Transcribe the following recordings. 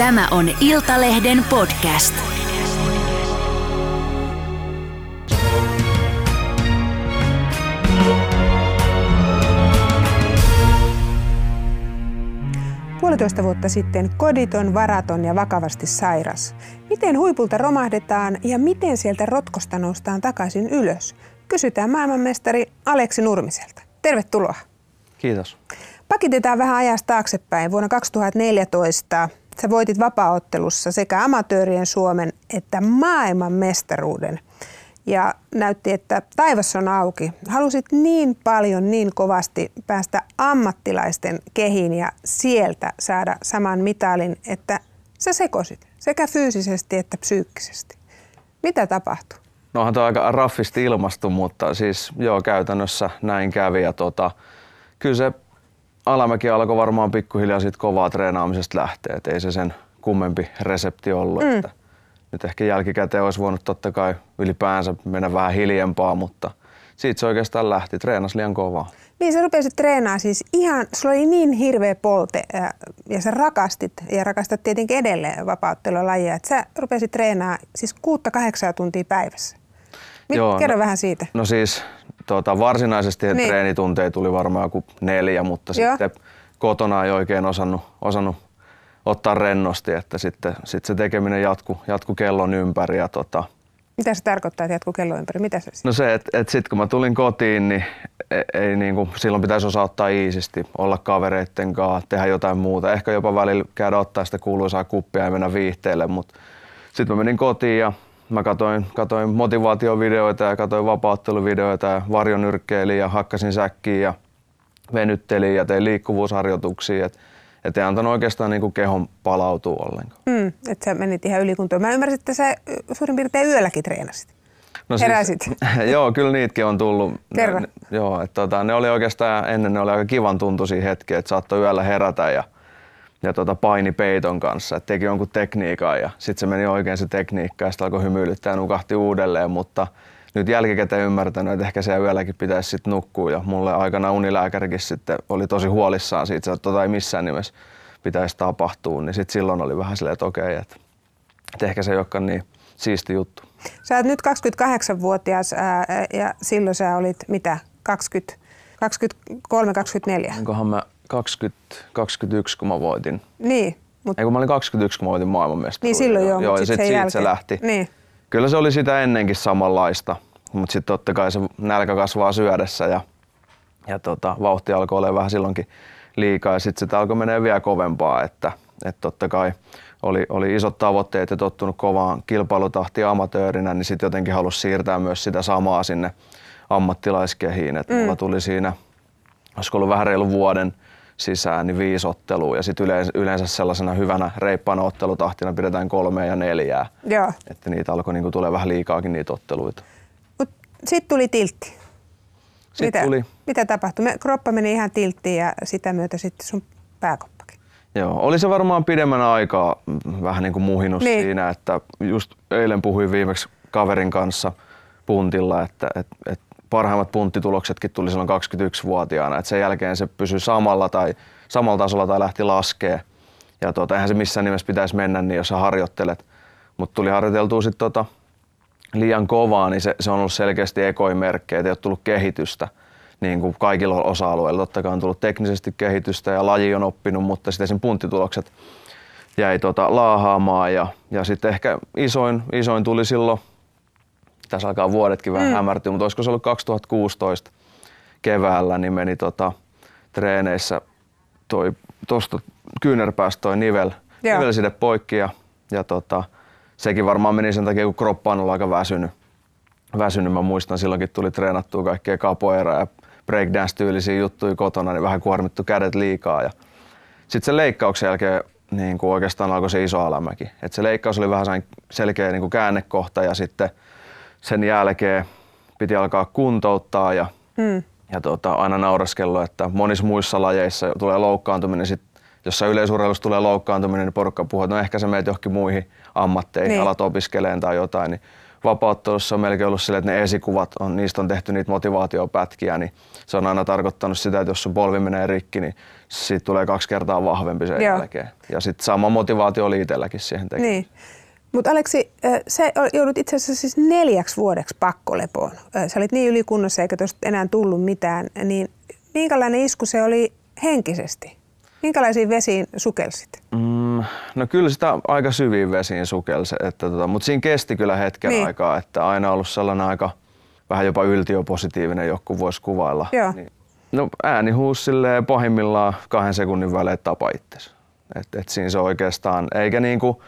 Tämä on Iltalehden podcast. Puolitoista vuotta sitten koditon, varaton ja vakavasti sairas. Miten huipulta romahdetaan ja miten sieltä rotkosta noustaan takaisin ylös? Kysytään maailmanmestari Aleksi Nurmiselta. Tervetuloa. Kiitos. Pakitetaan vähän ajasta taaksepäin. Vuonna 2014 sä voitit vapaaottelussa sekä amatöörien Suomen että maailman mestaruuden. Ja näytti, että taivas on auki. Halusit niin paljon, niin kovasti päästä ammattilaisten kehiin ja sieltä saada saman mitalin, että sä sekosit sekä fyysisesti että psyykkisesti. Mitä tapahtui? No onhan tuo aika raffisti ilmastu, mutta siis joo, käytännössä näin kävi. Ja tota, kyllä se alamäki alkoi varmaan pikkuhiljaa siitä kovaa treenaamisesta lähteä, että ei se sen kummempi resepti ollut. Mm. Että nyt ehkä jälkikäteen olisi voinut totta kai ylipäänsä mennä vähän hiljempaa, mutta siitä se oikeastaan lähti. Treenasi liian kovaa. Niin sä rupesit treenaa siis ihan, sulla oli niin hirveä polte ja sä rakastit ja rakastat tietenkin edelleen vapauttelulajia, että sä rupesit treenaa siis kuutta kahdeksaa tuntia päivässä. Mit, Joo, kerro no, vähän siitä. No siis tuota, varsinaisesti niin. treenitunteja tuli varmaan joku neljä, mutta Joo. sitten kotona ei oikein osannut, osannut ottaa rennosti, että sitten sit se tekeminen jatku, jatku kellon ympäri. Ja tota, mitä se tarkoittaa, että jatkuu kellon ympäri? Mitä se No se, että et sitten kun mä tulin kotiin, niin ei, ei niinku, silloin pitäisi osaa ottaa iisisti, olla kavereitten kanssa, tehdä jotain muuta. Ehkä jopa välillä käydä ottaa sitä kuuluisaa kuppia ja mennä viihteelle, mutta sitten mä menin kotiin ja mä katoin, katoin motivaatiovideoita ja katoin vapautteluvideoita ja varjonyrkkeilin ja hakkasin säkkiin ja venyttelin ja tein liikkuvuusharjoituksia. Et, et ei antanut oikeastaan niinku kehon palautua ollenkaan. Mm, että sä menit ihan ylikuntoon. Mä ymmärsin, että sä suurin piirtein yölläkin treenasit. No siis, Heräsit. joo, kyllä niitäkin on tullut. Kerro. Ne, joo, että tota, ne oli oikeastaan ennen ne oli aika kivan tuntuisia hetkiä, että saattoi yöllä herätä ja – ja tota paini peiton kanssa, että teki jonkun tekniikan ja sitten se meni oikein se tekniikka ja sitten alkoi hymyilyttää ja nukahti uudelleen, mutta nyt jälkikäteen ymmärtänyt, että ehkä se yölläkin pitäisi sitten nukkua. Ja mulle aikana unilääkärikin sitten oli tosi huolissaan siitä, että tota ei missään nimessä pitäisi tapahtua, niin sitten silloin oli vähän silleen, että okei, että, että ehkä se ei olekaan niin siisti juttu. Sä oot nyt 28-vuotias ää, ja silloin sä olit mitä, 20, 23-24? Onkohan mä 20, 21, kun mä voitin. Niin. Mut... Ei, kun mä olin 21, kun mä voitin maailmanmestaruuden. Niin silloin joo, joo mutta sit siitä se lähti. Niin. Kyllä se oli sitä ennenkin samanlaista, mutta sitten totta kai se nälkä kasvaa syödessä ja, ja tota, vauhti alkoi olla vähän silloinkin liikaa ja sitten se alkoi menee vielä kovempaa, että, että totta kai oli, oli isot tavoitteet ja tottunut kovaan kilpailutahtiin amatöörinä, niin sitten jotenkin halusi siirtää myös sitä samaa sinne ammattilaiskehiin. että mm. mulla tuli siinä, olisiko ollut vähän reilu vuoden sisään, niin viisi ottelua ja sitten yleensä, yleensä sellaisena hyvänä reippaana ottelutahtina pidetään kolmea ja neljää. Joo. Että niitä alkoi niinku tulee vähän liikaakin niitä otteluita. Mut sitten tuli tiltti. Sitten mitä, tuli. mitä tapahtui? Me, kroppa meni ihan tilttiin ja sitä myötä sitten sun pääkoppakin. Joo, oli se varmaan pidemmän aikaa vähän niin kuin muhinut niin. siinä, että just eilen puhuin viimeksi kaverin kanssa puntilla, että, että, että parhaimmat punttituloksetkin tuli silloin 21-vuotiaana. Et sen jälkeen se pysyi samalla tai samalla tasolla tai lähti laskee. Ja tuota, eihän se missään nimessä pitäisi mennä niin, jos sä harjoittelet. Mutta tuli harjoiteltua sitten tota, liian kovaa, niin se, se on ollut selkeästi ekoimerkkejä, ei ole tullut kehitystä niin kuin kaikilla osa-alueilla. Totta kai on tullut teknisesti kehitystä ja laji on oppinut, mutta sitten sen punttitulokset jäi tota, laahaamaan. Ja, ja sitten ehkä isoin, isoin tuli silloin tässä alkaa vuodetkin vähän mm. hämärtyä, mutta olisiko se ollut 2016 keväällä, niin meni tota, treeneissä toi, tosta kyynärpäästä toi nivel, nivelside poikki ja, ja tota, sekin varmaan meni sen takia, kun kroppa on ollut aika väsynyt. väsynyt. Mä muistan, silloinkin tuli treenattua kaikkea capoeira ja breakdance-tyylisiä juttuja kotona, niin vähän kuormittu kädet liikaa. Ja sitten sen leikkauksen jälkeen niin kuin oikeastaan alkoi se iso alamäki. Et se leikkaus oli vähän selkeä niin kuin käännekohta ja sitten – sen jälkeen piti alkaa kuntouttaa ja, mm. ja tota, aina nauraskellut, että monissa muissa lajeissa tulee loukkaantuminen, sit, jos yleisurheilussa tulee loukkaantuminen, niin porukka puhuu, että no ehkä se meet johonkin muihin ammatteihin, niin. alat opiskeleen tai jotain, niin vapauttelussa on melkein ollut silleen, että ne esikuvat, on, niistä on tehty niitä motivaatiopätkiä, niin se on aina tarkoittanut sitä, että jos sun polvi menee rikki, niin siitä tulee kaksi kertaa vahvempi sen Joo. jälkeen. Ja sitten sama motivaatio oli itselläkin siihen tekemiseen. Niin. Mutta Aleksi, sä joudut itse asiassa siis neljäksi vuodeksi pakkolepoon. Sä olit niin ylikunnossa eikä tuosta enää tullut mitään. Niin minkälainen isku se oli henkisesti? Minkälaisiin vesiin sukelsit? Mm, no kyllä sitä aika syviin vesiin sukelsi, että tota, mutta siinä kesti kyllä hetken niin. aikaa, että aina ollut sellainen aika vähän jopa yltiopositiivinen, joku voisi kuvailla. Joo. Niin, no ääni huusi pahimmillaan kahden sekunnin välein tapa itsesi. Et, et siinä se oikeastaan, eikä niinku,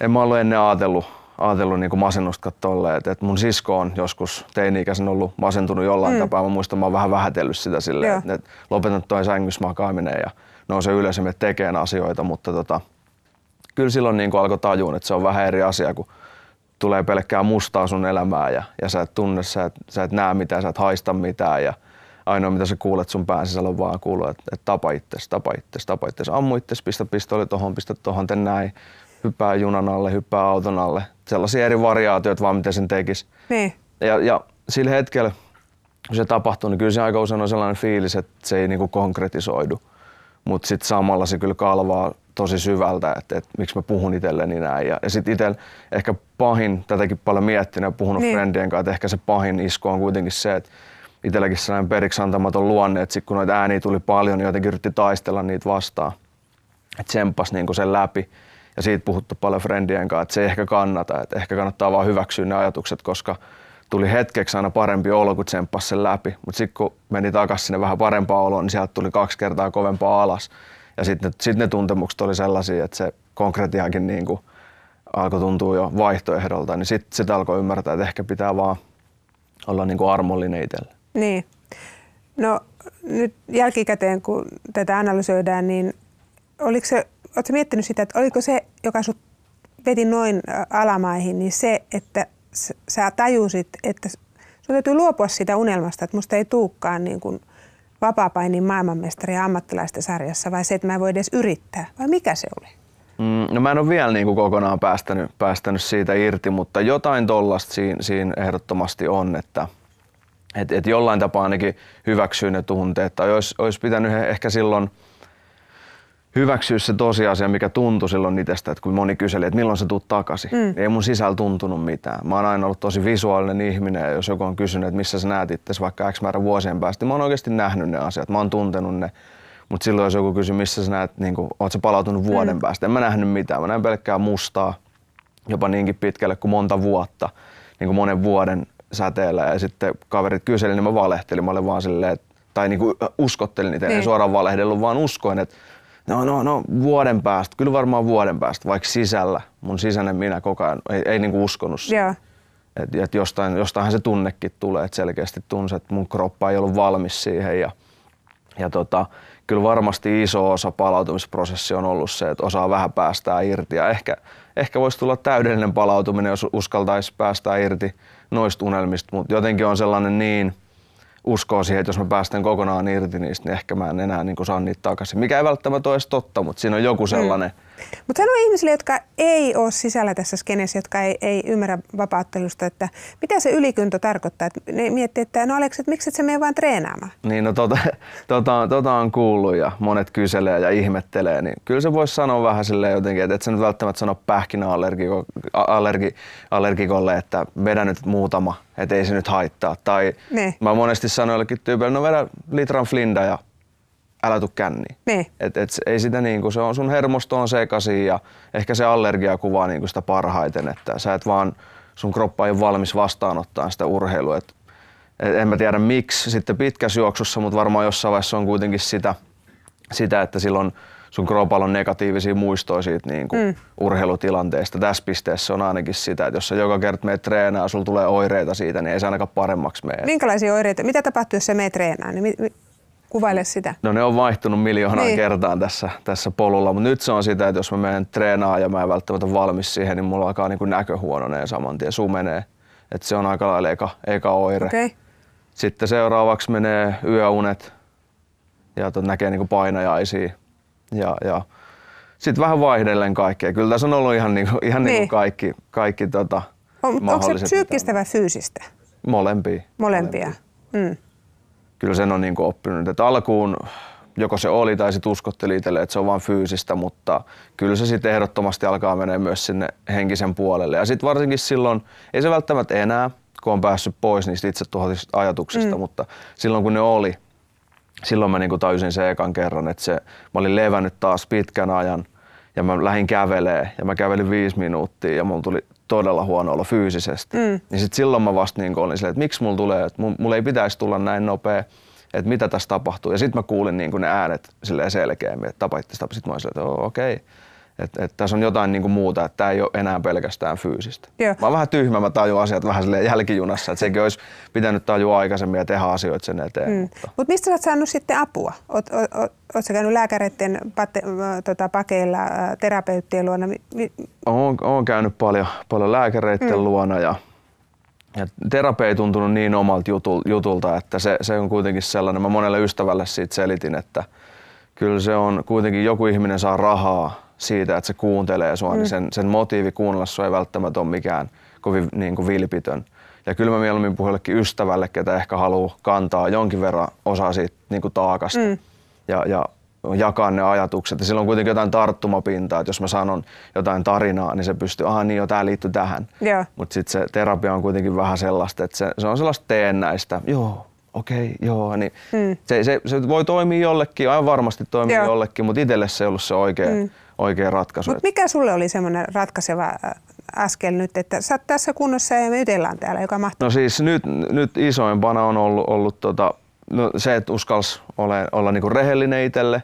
en mä ollut ennen ajatellut, ajatellut niin masennusta tolleen, että mun sisko on joskus teini-ikäisen ollut masentunut jollain mm. tapaa. Mä muistan, mä oon vähän vähätellyt sitä silleen, että, lopetan toi sängyssä makaaminen ja nousee ylös ja tekemään asioita, mutta tota, kyllä silloin niin alkoi tajua, että se on vähän eri asia, kun tulee pelkkää mustaa sun elämää ja, ja sä et tunne, sä et, sä et näe mitään, sä et haista mitään ja ainoa mitä sä kuulet sun pään sisällä on vaan kuuluu, että, että tapa itses, tapa itses, tapa itses, ammu itses, pistä pistooli tohon, pistä tohon, te näin, hyppää junan alle, hyppää auton alle. Sellaisia eri variaatioita vaan, miten sen tekisi. Niin. Ja, ja sillä hetkellä, kun se tapahtuu, niin kyllä se aika usein on sellainen fiilis, että se ei niinku konkretisoidu. Mutta sitten samalla se kyllä kalvaa tosi syvältä, että, että miksi mä puhun itselleni näin. Ja, ja sitten itsellä ehkä pahin, tätäkin paljon miettinyt ja puhunut niin. friendien kanssa, että ehkä se pahin isku on kuitenkin se, että itselläkin sellainen periksi antamaton luonne, että sitten kun noita ääniä tuli paljon, niin jotenkin yritti taistella niitä vastaan. Että tsemppas niin sen läpi. Ja siitä puhuttu paljon friendien kanssa, että se ei ehkä kannata, että ehkä kannattaa vaan hyväksyä ne ajatukset, koska tuli hetkeksi aina parempi olo, kun tsemppasi sen läpi. Mutta sitten kun meni takaisin sinne vähän parempaa oloa, niin sieltä tuli kaksi kertaa kovempaa alas. Ja sitten sit ne tuntemukset oli sellaisia, että se konkretiakin niin kuin alkoi tuntua jo vaihtoehdolta, niin sitten sit alkoi ymmärtää, että ehkä pitää vaan olla niin kuin armollinen itselle. Niin. No nyt jälkikäteen, kun tätä analysoidaan, niin oliko se, oletko miettinyt sitä, että oliko se, joka sut veti noin alamaihin, niin se, että sä tajusit, että sun täytyy luopua siitä unelmasta, että musta ei tuukkaan niin kuin vapaapainin maailmanmestari ja ammattilaisten sarjassa, vai se, että mä en voi edes yrittää, vai mikä se oli? Mm, no mä en ole vielä niin kuin kokonaan päästänyt, päästänyt siitä irti, mutta jotain tollasta siinä, siinä ehdottomasti on, että et, et jollain tapaa ainakin hyväksyy ne tunteet. Tai olisi, olisi pitänyt ehkä silloin – hyväksyä se tosiasia, mikä tuntui silloin itsestä, että kun moni kyseli, että milloin se tuut takaisin. Mm. Ei mun sisällä tuntunut mitään. Mä oon aina ollut tosi visuaalinen ihminen ja jos joku on kysynyt, että missä sä näet itse vaikka X määrä vuosien päästä, niin mä oon oikeasti nähnyt ne asiat. Mä oon tuntenut ne. Mutta silloin jos joku kysyy, missä sä näet, niin kun, oot sä palautunut vuoden mm. päästä, en mä nähnyt mitään. Mä näin pelkkää mustaa, jopa niinkin pitkälle kuin monta vuotta, niin kuin monen vuoden säteellä. Ja sitten kaverit kyseli, niin mä valehtelin. Mä olin vaan silleen, että, tai niin kuin uskottelin niitä, niin. en suoraan valehdellut, vaan uskoin, että No, no, no, vuoden päästä, kyllä varmaan vuoden päästä, vaikka sisällä. Mun sisäinen minä koko ajan ei, ei niinku uskonut siihen. Et, et jostain, jostainhan se tunnekin tulee, että selkeästi tunsi, että mun kroppa ei ollut valmis siihen. Ja, ja tota, kyllä varmasti iso osa palautumisprosessi on ollut se, että osaa vähän päästää irti. Ja ehkä, ehkä voisi tulla täydellinen palautuminen, jos uskaltaisi päästää irti noista unelmista, mutta jotenkin on sellainen niin – uskoo siihen, että jos mä päästän kokonaan irti niistä, niin ehkä mä en enää niin saa niitä takaisin. Mikä ei välttämättä ole edes totta, mutta siinä on joku mm. sellainen. Mm. Mutta sano ihmisille, jotka ei ole sisällä tässä skenessä, jotka ei, ei ymmärrä vapauttelusta, että mitä se ylikynto tarkoittaa. Että ne miettii, että no Aleksi, että miksi et sä mene vaan treenaamaan? Niin, no tota, tota, tota on kuullut ja monet kyselee ja ihmettelee, niin kyllä se voisi sanoa vähän silleen jotenkin, että et sä nyt välttämättä sano pähkinäallergikolle, että vedä nyt muutama että ei se nyt haittaa. Tai ne. mä monesti sanoin jollekin tyypille, no vedä litran flinda ja älä tuu känniin. Et, et, ei sitä niinku, se on sun hermosto on sekaisin ja ehkä se allergia kuvaa niinku sitä parhaiten, että sä et vaan, sun kroppa ei ole valmis vastaanottaa sitä urheilua. Et, et, en mä tiedä miksi sitten pitkässä juoksussa, mutta varmaan jossain vaiheessa on kuitenkin sitä, sitä että silloin sun kropalla on negatiivisia muistoja siitä niin kuin mm. urheilutilanteesta. Tässä pisteessä on ainakin sitä, että jos sä joka kerta meet treenaa sulla tulee oireita siitä, niin ei se ainakaan paremmaksi mene. Minkälaisia oireita? Mitä tapahtuu, jos sä meet treenaa? Niin mi- mi- kuvaile sitä. No ne on vaihtunut miljoonaan niin. kertaan tässä, tässä polulla, mutta nyt se on sitä, että jos mä menen treenaa ja mä en välttämättä valmis siihen, niin mulla alkaa niin näkö huononee saman tien, sumenee. Et se on aika lailla eka, eka oire. Okay. Sitten seuraavaksi menee yöunet ja näkee niin painajaisia ja, ja sitten vähän vaihdellen kaikkea. Kyllä tässä on ollut ihan, niin kuin, ihan niin. Niin kaikki, kaikki tota, On, onko se psyykkistä vai fyysistä? Molempia. Molempia. Mm. Kyllä sen on niin kuin oppinut. Että alkuun joko se oli tai sitten uskotteli itselle, että se on vain fyysistä, mutta kyllä se sitten ehdottomasti alkaa mennä myös sinne henkisen puolelle. Ja sitten varsinkin silloin, ei se välttämättä enää, kun on päässyt pois niistä itse ajatuksista, mm. mutta silloin kun ne oli, silloin mä niinku tajusin sen ekan kerran, että se, mä olin levännyt taas pitkän ajan ja mä lähdin kävelee ja mä kävelin viisi minuuttia ja mulla tuli todella huono olo fyysisesti. Mm. Niin sit silloin mä vasta niinku olin silleen, että miksi mulla tulee, että mulla ei pitäisi tulla näin nopea, että mitä tässä tapahtuu. Ja sitten mä kuulin niinku ne äänet silleen selkeämmin, että tapa itse Sitten mä olin silleen, että okei. Okay. Että et tässä on jotain niinku muuta, että tämä ei ole enää pelkästään fyysistä. Joo. Mä oon vähän tyhmä, mä tajun asiat vähän silleen jälkijunassa, että sekin olisi pitänyt tajua aikaisemmin ja tehdä asioita sen eteen. Mm. Mutta. Mutta mistä sä oot saanut sitten apua? Oot, oot, oot, oot sä käynyt lääkäreiden pate, tota, pakeilla, ä, terapeuttien luona? Oon, oon käynyt paljon, paljon lääkäreiden mm. luona ja, ja terapia ei tuntunut niin omalta jutul, jutulta, että se, se on kuitenkin sellainen, mä monelle ystävälle siitä selitin, että kyllä se on kuitenkin joku ihminen saa rahaa siitä, että se kuuntelee sua, mm. niin sen, sen motiivi kuunnella sua ei välttämättä ole mikään kovin niin kuin vilpitön. Ja kyllä mä mieluummin puhun jollekin ystävälle, ketä ehkä haluaa kantaa jonkin verran osaa siitä niin kuin taakasta mm. ja, ja jakaa ne ajatukset. Ja sillä on kuitenkin jotain tarttumapintaa, että jos mä sanon jotain tarinaa, niin se pystyy, aha niin jo, tää liittyy tähän. Joo. Mutta sitten se terapia on kuitenkin vähän sellaista, että se, se on sellaista teennäistä, joo, okei, okay, joo. Niin mm. se, se, se, voi toimia jollekin, aivan varmasti toimii Joo. jollekin, mutta itselle se ei ollut se oikea, mm. oikea ratkaisu. Mutta mikä sulle oli semmoinen ratkaiseva ä, askel nyt, että sä oot tässä kunnossa ja me jutellaan täällä, joka mahtaa? No siis nyt, nyt isoimpana on ollut, ollut tota, no se, että uskalsi ole, olla niinku rehellinen itselle,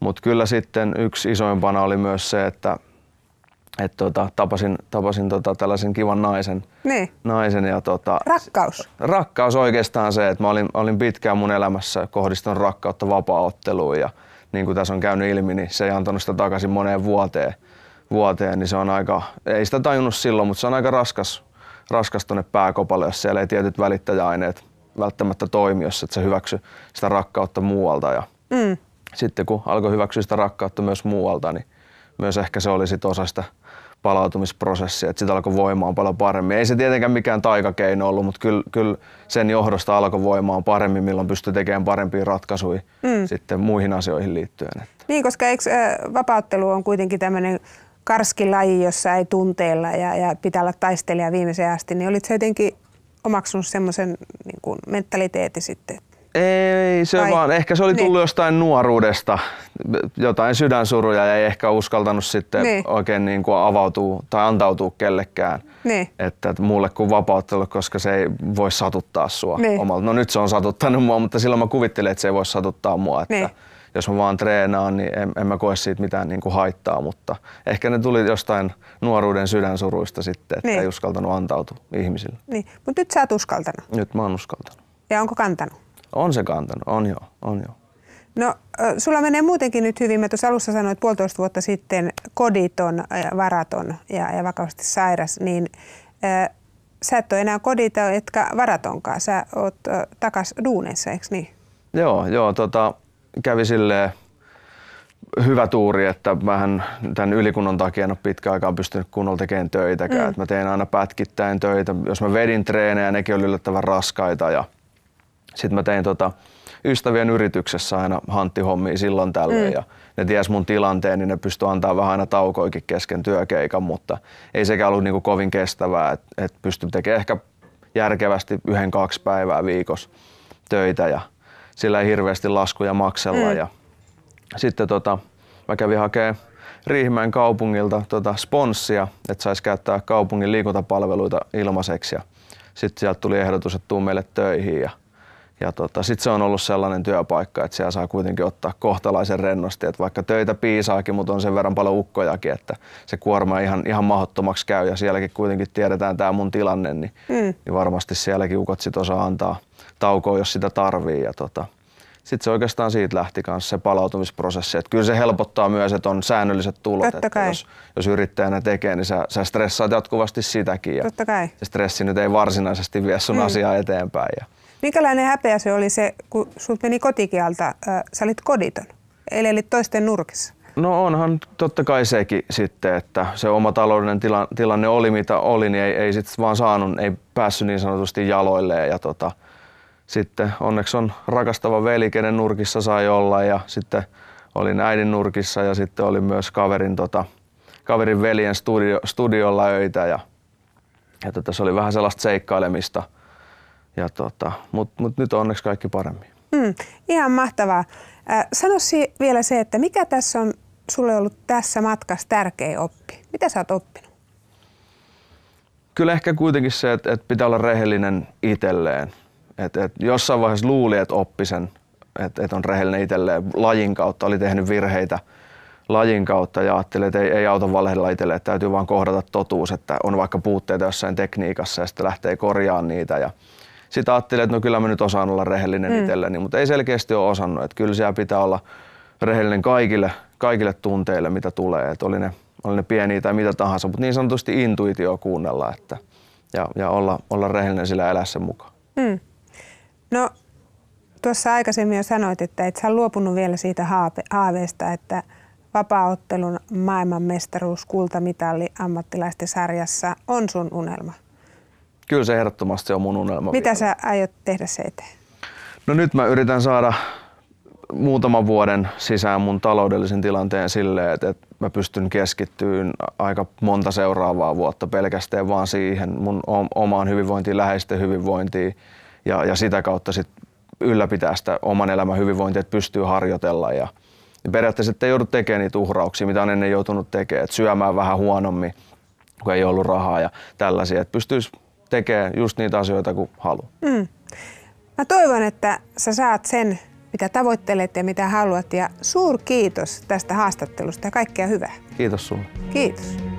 mutta kyllä sitten yksi isoimpana oli myös se, että et tota, tapasin, tapasin tota, tällaisen kivan naisen, Niin. naisen ja tota, Rakkaus. rakkaus oikeastaan se, että mä olin, olin pitkään mun elämässä kohdistanut rakkautta vapaa-otteluun ja niin kuin tässä on käynyt ilmi, niin se ei antanut sitä takaisin moneen vuoteen, vuoteen niin se on aika, ei sitä tajunnut silloin, mutta se on aika raskas, raskas tuonne pääkopalle, jos siellä ei tietyt välittäjäaineet välttämättä toimi, jos et sä hyväksy sitä rakkautta muualta ja Mm. sitten kun alkoi hyväksyä sitä rakkautta myös muualta, niin myös ehkä se oli sit osa sitä palautumisprosessia, että sitä alkoi voimaan paljon paremmin. Ei se tietenkään mikään taikakeino ollut, mutta kyllä, kyllä sen johdosta alkoi voimaan paremmin, milloin pystyi tekemään parempia ratkaisuja mm. sitten muihin asioihin liittyen. Niin, koska eikö, ä, vapauttelu on kuitenkin tämmöinen karski laji, jossa ei tunteella ja, ja pitää olla taistelija viimeiseen asti, niin olit sä jotenkin omaksunut semmoisen niin mentaliteetin sitten? Ei se Vai- vaan, ehkä se oli tullut Niin. jostain nuoruudesta, jotain sydänsuruja ja ei ehkä uskaltanut sitten Niin. oikein niin kuin avautua tai antautua kellekään. Niin. Että että mulle kuin vapauttelu, koska se ei voi satuttaa sua Niin. omalta. No nyt se on satuttanut mua, mutta silloin mä kuvittelin, että se ei voi satuttaa mua. Että Niin. Jos mä vaan treenaan, niin en, en mä koe siitä mitään niin kuin haittaa, mutta ehkä ne tuli jostain nuoruuden sydänsuruista sitten, että Niin. ei uskaltanut antautua ihmisille. Niin. Mutta nyt sä oot uskaltanut. Nyt mä oon uskaltanut. Ja onko kantanut? On se kantanut, on joo, on joo. No, sulla menee muutenkin nyt hyvin. Mä tuossa alussa sanoin, että puolitoista vuotta sitten koditon, ja varaton ja, ja vakavasti sairas, niin ö, sä et ole enää koditon etkä varatonkaan. Sä oot ö, takas duuneissa, eikö niin? Joo, joo tota, kävi silleen hyvä tuuri, että vähän tämän ylikunnon takia en ole pitkään aikaa pystynyt kunnolla tekemään töitäkään. Mm. Mm. mä tein aina pätkittäin töitä. Jos mä vedin treenejä, nekin oli yllättävän raskaita. Ja sitten mä tein tota, ystävien yrityksessä aina hanttihommia silloin tällöin. Mm. Ja ne ties mun tilanteen, niin ne pystyi antaa vähän aina taukoikin kesken työkeikan, mutta ei sekään ollut niinku kovin kestävää, että et pystyi tekemään ehkä järkevästi yhden, kaksi päivää viikossa töitä ja sillä ei hirveästi laskuja maksella. Mm. Ja sitten tota, mä kävin hakemaan Riihimäen kaupungilta tota sponssia, että saisi käyttää kaupungin liikuntapalveluita ilmaiseksi. Ja sitten sieltä tuli ehdotus, että tuu meille töihin. Ja, ja tota, sitten se on ollut sellainen työpaikka, että siellä saa kuitenkin ottaa kohtalaisen rennosti. Että vaikka töitä piisaakin, mutta on sen verran paljon ukkojakin, että se kuorma ihan, ihan mahdottomaksi käy. Ja sielläkin kuitenkin tiedetään tämä mun tilanne, niin, Mm. niin varmasti sielläkin ukot sit osaa antaa taukoa, jos sitä tarvii. Ja tota, sitten se oikeastaan siitä lähti kanssa se palautumisprosessi. Että kyllä se helpottaa myös, että on säännölliset tulot. Totta että jos, jos yrittäjänä tekee, niin sä, sä stressaat jatkuvasti sitäkin. Ja Totta kai. se stressi nyt ei varsinaisesti vie sun Mm. asiaa eteenpäin. Ja Minkälainen häpeä se oli se, kun sut meni kotikialta, ö, sä olit koditon, eli elit toisten nurkissa? No onhan totta kai sekin sitten, että se oma taloudellinen tila, tilanne oli mitä oli, niin ei, ei sitten vaan saanut, ei päässyt niin sanotusti jaloilleen ja tota, sitten onneksi on rakastava veli, kenen nurkissa sai olla ja sitten olin äidin nurkissa ja sitten oli myös kaverin, tota, kaverin veljen studio, studiolla öitä ja, ja tota, se oli vähän sellaista seikkailemista. Ja tota, Mutta mut nyt on onneksi kaikki paremmin. Mm, ihan mahtavaa. Äh, sano vielä se, että mikä tässä on sulle ollut tässä matkassa tärkeä oppi? Mitä sä oot oppinut? Kyllä ehkä kuitenkin se, että, että pitää olla rehellinen itselleen. Et, et jossain vaiheessa luuli, että oppi sen, että, että on rehellinen itselleen lajin kautta, oli tehnyt virheitä lajin kautta ja ajattelin, että ei, ei auta valehdella itselleen, että täytyy vaan kohdata totuus, että on vaikka puutteita jossain tekniikassa ja sitten lähtee korjaamaan niitä. Ja sitten ajattelin, että no kyllä mä nyt osaan olla rehellinen mm. itselleni, mutta ei selkeästi ole osannut. Että kyllä siellä pitää olla rehellinen kaikille, kaikille tunteille, mitä tulee. Että oli ne, oli ne pieniä tai mitä tahansa, mutta niin sanotusti intuitio kuunnella että, ja, ja olla, olla rehellinen sillä elässä mukaan. Mm. No tuossa aikaisemmin jo sanoit, että et sä luopunut vielä siitä haape, haaveesta, että vapaaottelun maailmanmestaruus, kultamitali ammattilaisten sarjassa on sun unelma. Kyllä se ehdottomasti on mun unelma. Mitä vielä. sä aiot tehdä se eteen? No nyt mä yritän saada muutaman vuoden sisään mun taloudellisen tilanteen silleen, että, että mä pystyn keskittyyn aika monta seuraavaa vuotta pelkästään vaan siihen mun omaan hyvinvointiin, läheisten hyvinvointiin ja, ja sitä kautta sit ylläpitää sitä oman elämän hyvinvointia, että pystyy harjoitella ja, ja periaatteessa että ei joudu tekemään niitä uhrauksia, mitä on ennen joutunut tekemään, että syömään vähän huonommin, kun ei ollut rahaa ja tällaisia, että pystyisi tekemään just niitä asioita kuin haluaa. Mm. Mä toivon, että sä saat sen, mitä tavoittelet ja mitä haluat ja suur kiitos tästä haastattelusta ja kaikkea hyvää. Kiitos sulle. Kiitos.